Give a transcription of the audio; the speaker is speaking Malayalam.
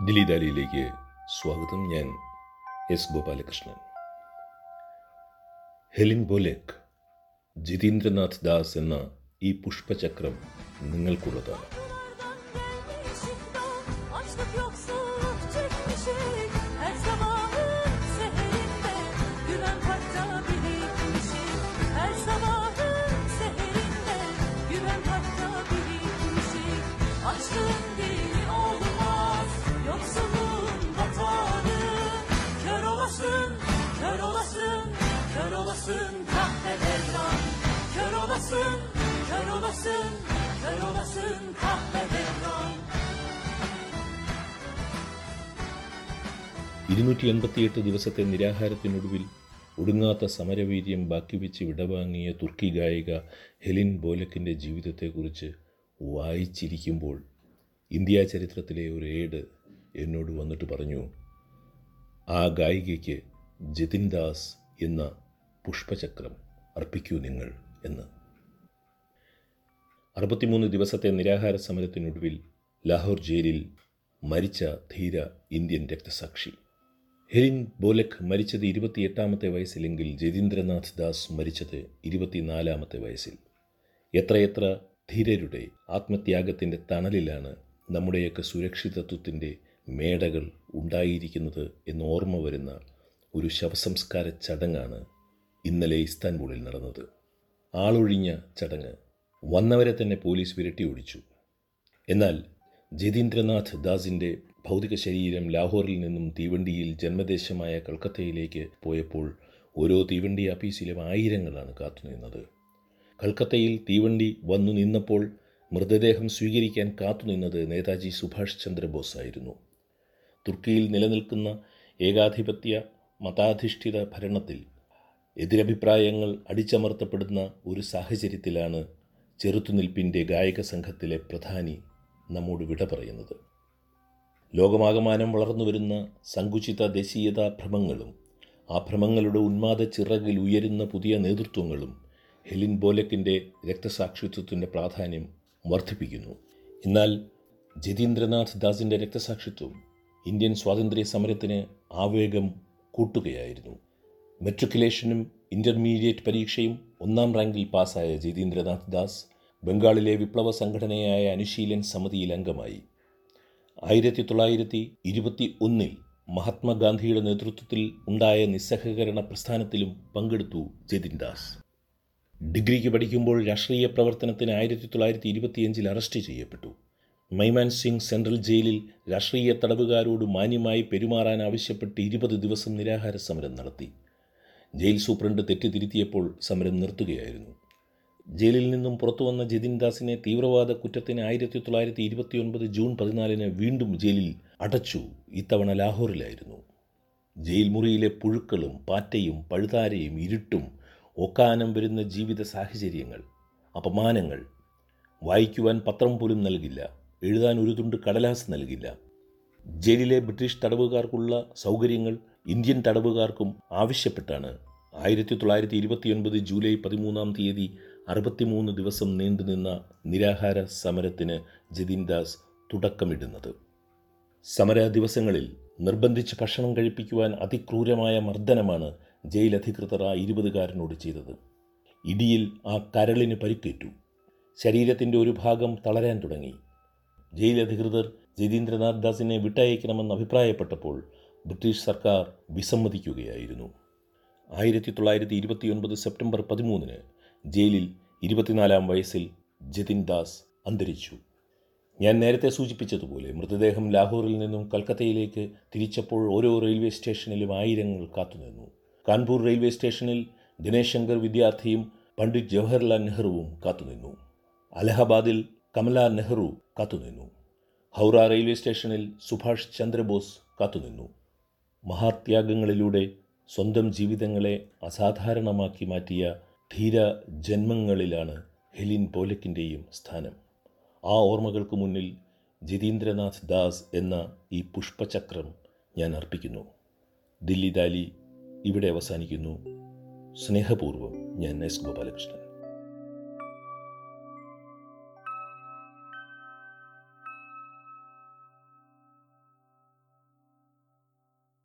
ദിലീദാലിയിലേക്ക് സ്വാഗതം ഞാൻ എസ് ഗോപാലകൃഷ്ണൻ ഹെലിൻ ബോലേക്ക് ജിതീന്ദ്രനാഥ് ദാസ് എന്ന ഈ പുഷ്പചക്രം നിങ്ങൾക്കുള്ളതാണ് olasın kahvederdan Kör olasın, kör olasın Kör olasın kahvederdan ഇരുന്നൂറ്റി എൺപത്തിയെട്ട് ദിവസത്തെ നിരാഹാരത്തിനൊടുവിൽ ഒടുങ്ങാത്ത സമരവീര്യം ബാക്കിവെച്ച് വിടവാങ്ങിയ തുർക്കി ഗായിക ഹെലിൻ ബോലക്കിന്റെ ജീവിതത്തെക്കുറിച്ച് വായിച്ചിരിക്കുമ്പോൾ ഇന്ത്യ ചരിത്രത്തിലെ ഒരു ഏട് എന്നോട് വന്നിട്ട് പറഞ്ഞു ആ ഗായികയ്ക്ക് ജതിൻ ദാസ് എന്ന പുഷ്പചക്രം അർപ്പിക്കൂ നിങ്ങൾ എന്ന്. അറുപത്തിമൂന്ന് ദിവസത്തെ നിരാഹാര സമരത്തിനൊടുവിൽ ലാഹോർ ജയിലിൽ മരിച്ച ധീര ഇന്ത്യൻ രക്തസാക്ഷി. ഹെലിൻ ബോലക് മരിച്ചത് ഇരുപത്തിയെട്ടാമത്തെ വയസ്സിലെങ്കിൽ ജതീന്ദ്രനാഥ് ദാസ് മരിച്ചത് ഇരുപത്തിനാലാമത്തെ വയസ്സിൽ. എത്രയെത്ര ധീരരുടെ ആത്മത്യാഗത്തിന്റെ തണലിലാണ് നമ്മുടെയൊക്കെ സുരക്ഷിതത്വത്തിന്റെ മേടകൾ ഉണ്ടായിരിക്കുന്നത് എന്ന് ഓർമ്മ വരുന്ന ഒരു ശവസംസ്കാര ചടങ്ങാണ് ഇന്നലെ ഇസ്താൻബൂളിൽ നടന്നത്. ആളൊഴിഞ്ഞ ചടങ്ങ് വന്നവരെ തന്നെ പോലീസ് വിരട്ടി ഓടിച്ചു. എന്നാൽ ജതീന്ദ്രനാഥ് ദാസിന്റെ ഭൗതിക ശരീരം ലാഹോറിൽ നിന്നും തീവണ്ടിയിൽ ജന്മദേശമായ കൽക്കത്തയിലേക്ക് പോയപ്പോൾ ഓരോ തീവണ്ടി ആഫീസിലും ആയിരങ്ങളാണ് കാത്തുനിന്നത് കൽക്കത്തയിൽ തീവണ്ടി വന്നു നിന്നപ്പോൾ മൃതദേഹം സ്വീകരിക്കാൻ കാത്തുനിന്നത് നേതാജി സുഭാഷ് ചന്ദ്രബോസ് ആയിരുന്നു. തുർക്കിയിൽ നിലനിൽക്കുന്ന ഏകാധിപത്യ മതാധിഷ്ഠിത ഭരണത്തിൽ എതിരഭിപ്രായങ്ങൾ അടിച്ചമർത്തപ്പെടുന്ന ഒരു സാഹചര്യത്തിലാണ് ചെറുത്തുനിൽപ്പിന്റെ ഗായക സംഘത്തിലെ പ്രധാനി നമ്മോട് വിട പറയുന്നത്. ലോകമാകമാനം വളർന്നുവരുന്ന സങ്കുചിത ദേശീയതാ ഭ്രമങ്ങളും ആ ഭ്രമങ്ങളുടെ ഉന്മാദ ചിറകിൽ ഉയരുന്ന പുതിയ നേതൃത്വങ്ങളും ഹെലിൻ ബോലക്കിന്റെ രക്തസാക്ഷിത്വത്തിന്റെ പ്രാധാന്യം വർദ്ധിപ്പിക്കുന്നു. എന്നാൽ ജതീന്ദ്രനാഥ് ദാസിന്റെ രക്തസാക്ഷിത്വം ഇന്ത്യൻ സ്വാതന്ത്ര്യ സമരത്തിന് ആവേഗം കൂട്ടുകയായിരുന്നു. മെട്രിക്കുലേഷനും ഇന്റർമീഡിയറ്റ് പരീക്ഷയും ഒന്നാം റാങ്കിൽ പാസ്സായ ജിതീന്ദ്രനാഥ് ദാസ് ബംഗാളിലെ വിപ്ലവ സംഘടനയായ അനുശീലൻ സമിതിയിൽ അംഗമായി. ആയിരത്തി തൊള്ളായിരത്തി ഇരുപത്തി ഒന്നിൽ മഹാത്മാഗാന്ധിയുടെ നേതൃത്വത്തിൽ ഉണ്ടായ നിസ്സഹകരണ പ്രസ്ഥാനത്തിലും പങ്കെടുത്തു ജതിൻ ദാസ്. ഡിഗ്രിക്ക് പഠിക്കുമ്പോൾ രാഷ്ട്രീയ പ്രവർത്തനത്തിന് ആയിരത്തി തൊള്ളായിരത്തി ഇരുപത്തിയഞ്ചിൽ അറസ്റ്റ് ചെയ്യപ്പെട്ടു. മൈമാൻ സിംഗ് സെൻട്രൽ ജയിലിൽ രാഷ്ട്രീയ തടവുകാരോട് മാന്യമായി പെരുമാറാൻ ആവശ്യപ്പെട്ട് ഇരുപത് ദിവസം നിരാഹാര സമരം നടത്തി. ജയിൽ സൂപ്രണ്ട് തെറ്റിതിരുത്തിയപ്പോൾ സമരം നിർത്തുകയായിരുന്നു. ജയിലിൽ നിന്നും പുറത്തു വന്ന ജതിൻ ദാസിനെ തീവ്രവാദ കുറ്റത്തിന് ആയിരത്തി തൊള്ളായിരത്തി ഇരുപത്തിയൊൻപത് ജൂൺ പതിനാലിന് വീണ്ടും ജയിലിൽ അടച്ചു. ഇത്തവണ ലാഹോറിലായിരുന്നു. ജയിൽ മുറിയിലെ പുഴുക്കളും പാറ്റയും പഴുതാരയും ഇരുട്ടും ഒക്കാനം വരുന്ന ജീവിത സാഹചര്യങ്ങൾ അപമാനങ്ങൾ. വായിക്കുവാൻ പത്രം പോലും നൽകില്ല. എഴുതാൻ ഒരു തുണ്ട് കടലാസ് നൽകില്ല. ജയിലിലെ ബ്രിട്ടീഷ് തടവുകാർക്കുള്ള സൗകര്യങ്ങൾ ഇന്ത്യൻ തടവുകാർക്കും ആവശ്യപ്പെട്ടാണ്. ആയിരത്തി തൊള്ളായിരത്തി ഇരുപത്തിയൊൻപത് ജൂലൈ പതിമൂന്നാം തീയതി അറുപത്തിമൂന്ന് ദിവസം നീണ്ടുനിന്ന നിരാഹാര സമരത്തിന് ജതിൻ ദാസ് തുടക്കമിടുന്നത്. സമര ദിവസങ്ങളിൽ നിർബന്ധിച്ച് ഭക്ഷണം കഴിപ്പിക്കുവാൻ അതിക്രൂരമായ മർദ്ദനമാണ് ജയിൽ അധികൃതർ ആ ഇരുപതുകാരനോട് ചെയ്തത്. ഇടിയിൽ ആ കരളിന് പരിക്കേറ്റു. ശരീരത്തിന്റെ ഒരു ഭാഗം തളരാൻ തുടങ്ങി. ജയിലധികൃതർ ജതീന്ദ്രനാഥ് ദാസിനെ വിട്ടയക്കണമെന്ന് അഭിപ്രായപ്പെട്ടപ്പോൾ ബ്രിട്ടീഷ് സർക്കാർ വിസമ്മതിക്കുകയായിരുന്നു. ആയിരത്തി തൊള്ളായിരത്തി ഇരുപത്തിയൊൻപത് സെപ്റ്റംബർ പതിമൂന്നിന് ജയിലിൽ ഇരുപത്തിനാലാം വയസ്സിൽ ജതിൻ ദാസ് അന്തരിച്ചു. ഞാൻ നേരത്തെ സൂചിപ്പിച്ചതുപോലെ മൃതദേഹം ലാഹോറിൽ നിന്നും കൽക്കത്തയിലേക്ക് തിരിച്ചപ്പോൾ ഓരോ റെയിൽവേ സ്റ്റേഷനിലും ആയിരങ്ങൾ കാത്തുനിന്നു. കാൺപൂർ റെയിൽവേ സ്റ്റേഷനിൽ ദിനേശ് ശങ്കർ വിദ്യാർത്ഥിയും പണ്ഡിറ്റ് ജവഹർലാൽ നെഹ്റുവും കാത്തുനിന്നു. അലഹബാദിൽ കമല നെഹ്റു കാത്തുനിന്നു. ഹൗറ റെയിൽവേ സ്റ്റേഷനിൽ സുഭാഷ് ചന്ദ്രബോസ് കാത്തുനിന്നു. മഹാത്യാഗങ്ങളിലൂടെ സ്വന്തം ജീവിതങ്ങളെ അസാധാരണമാക്കി മാറ്റിയ ധീര ജന്മങ്ങളിലാണ് ഹെലിൻ പോലക്കിന്റെയും സ്ഥാനം. ആ ഓർമ്മകൾക്ക് മുന്നിൽ ജിതീന്ദ്രനാഥ് ദാസ് എന്ന ഈ പുഷ്പചക്രം ഞാൻ അർപ്പിക്കുന്നു. ദില്ലി ദാലി ഇവിടെ അവസാനിക്കുന്നു. സ്നേഹപൂർവം ഞാൻ എസ് ഗോപാലകൃഷ്ണൻ.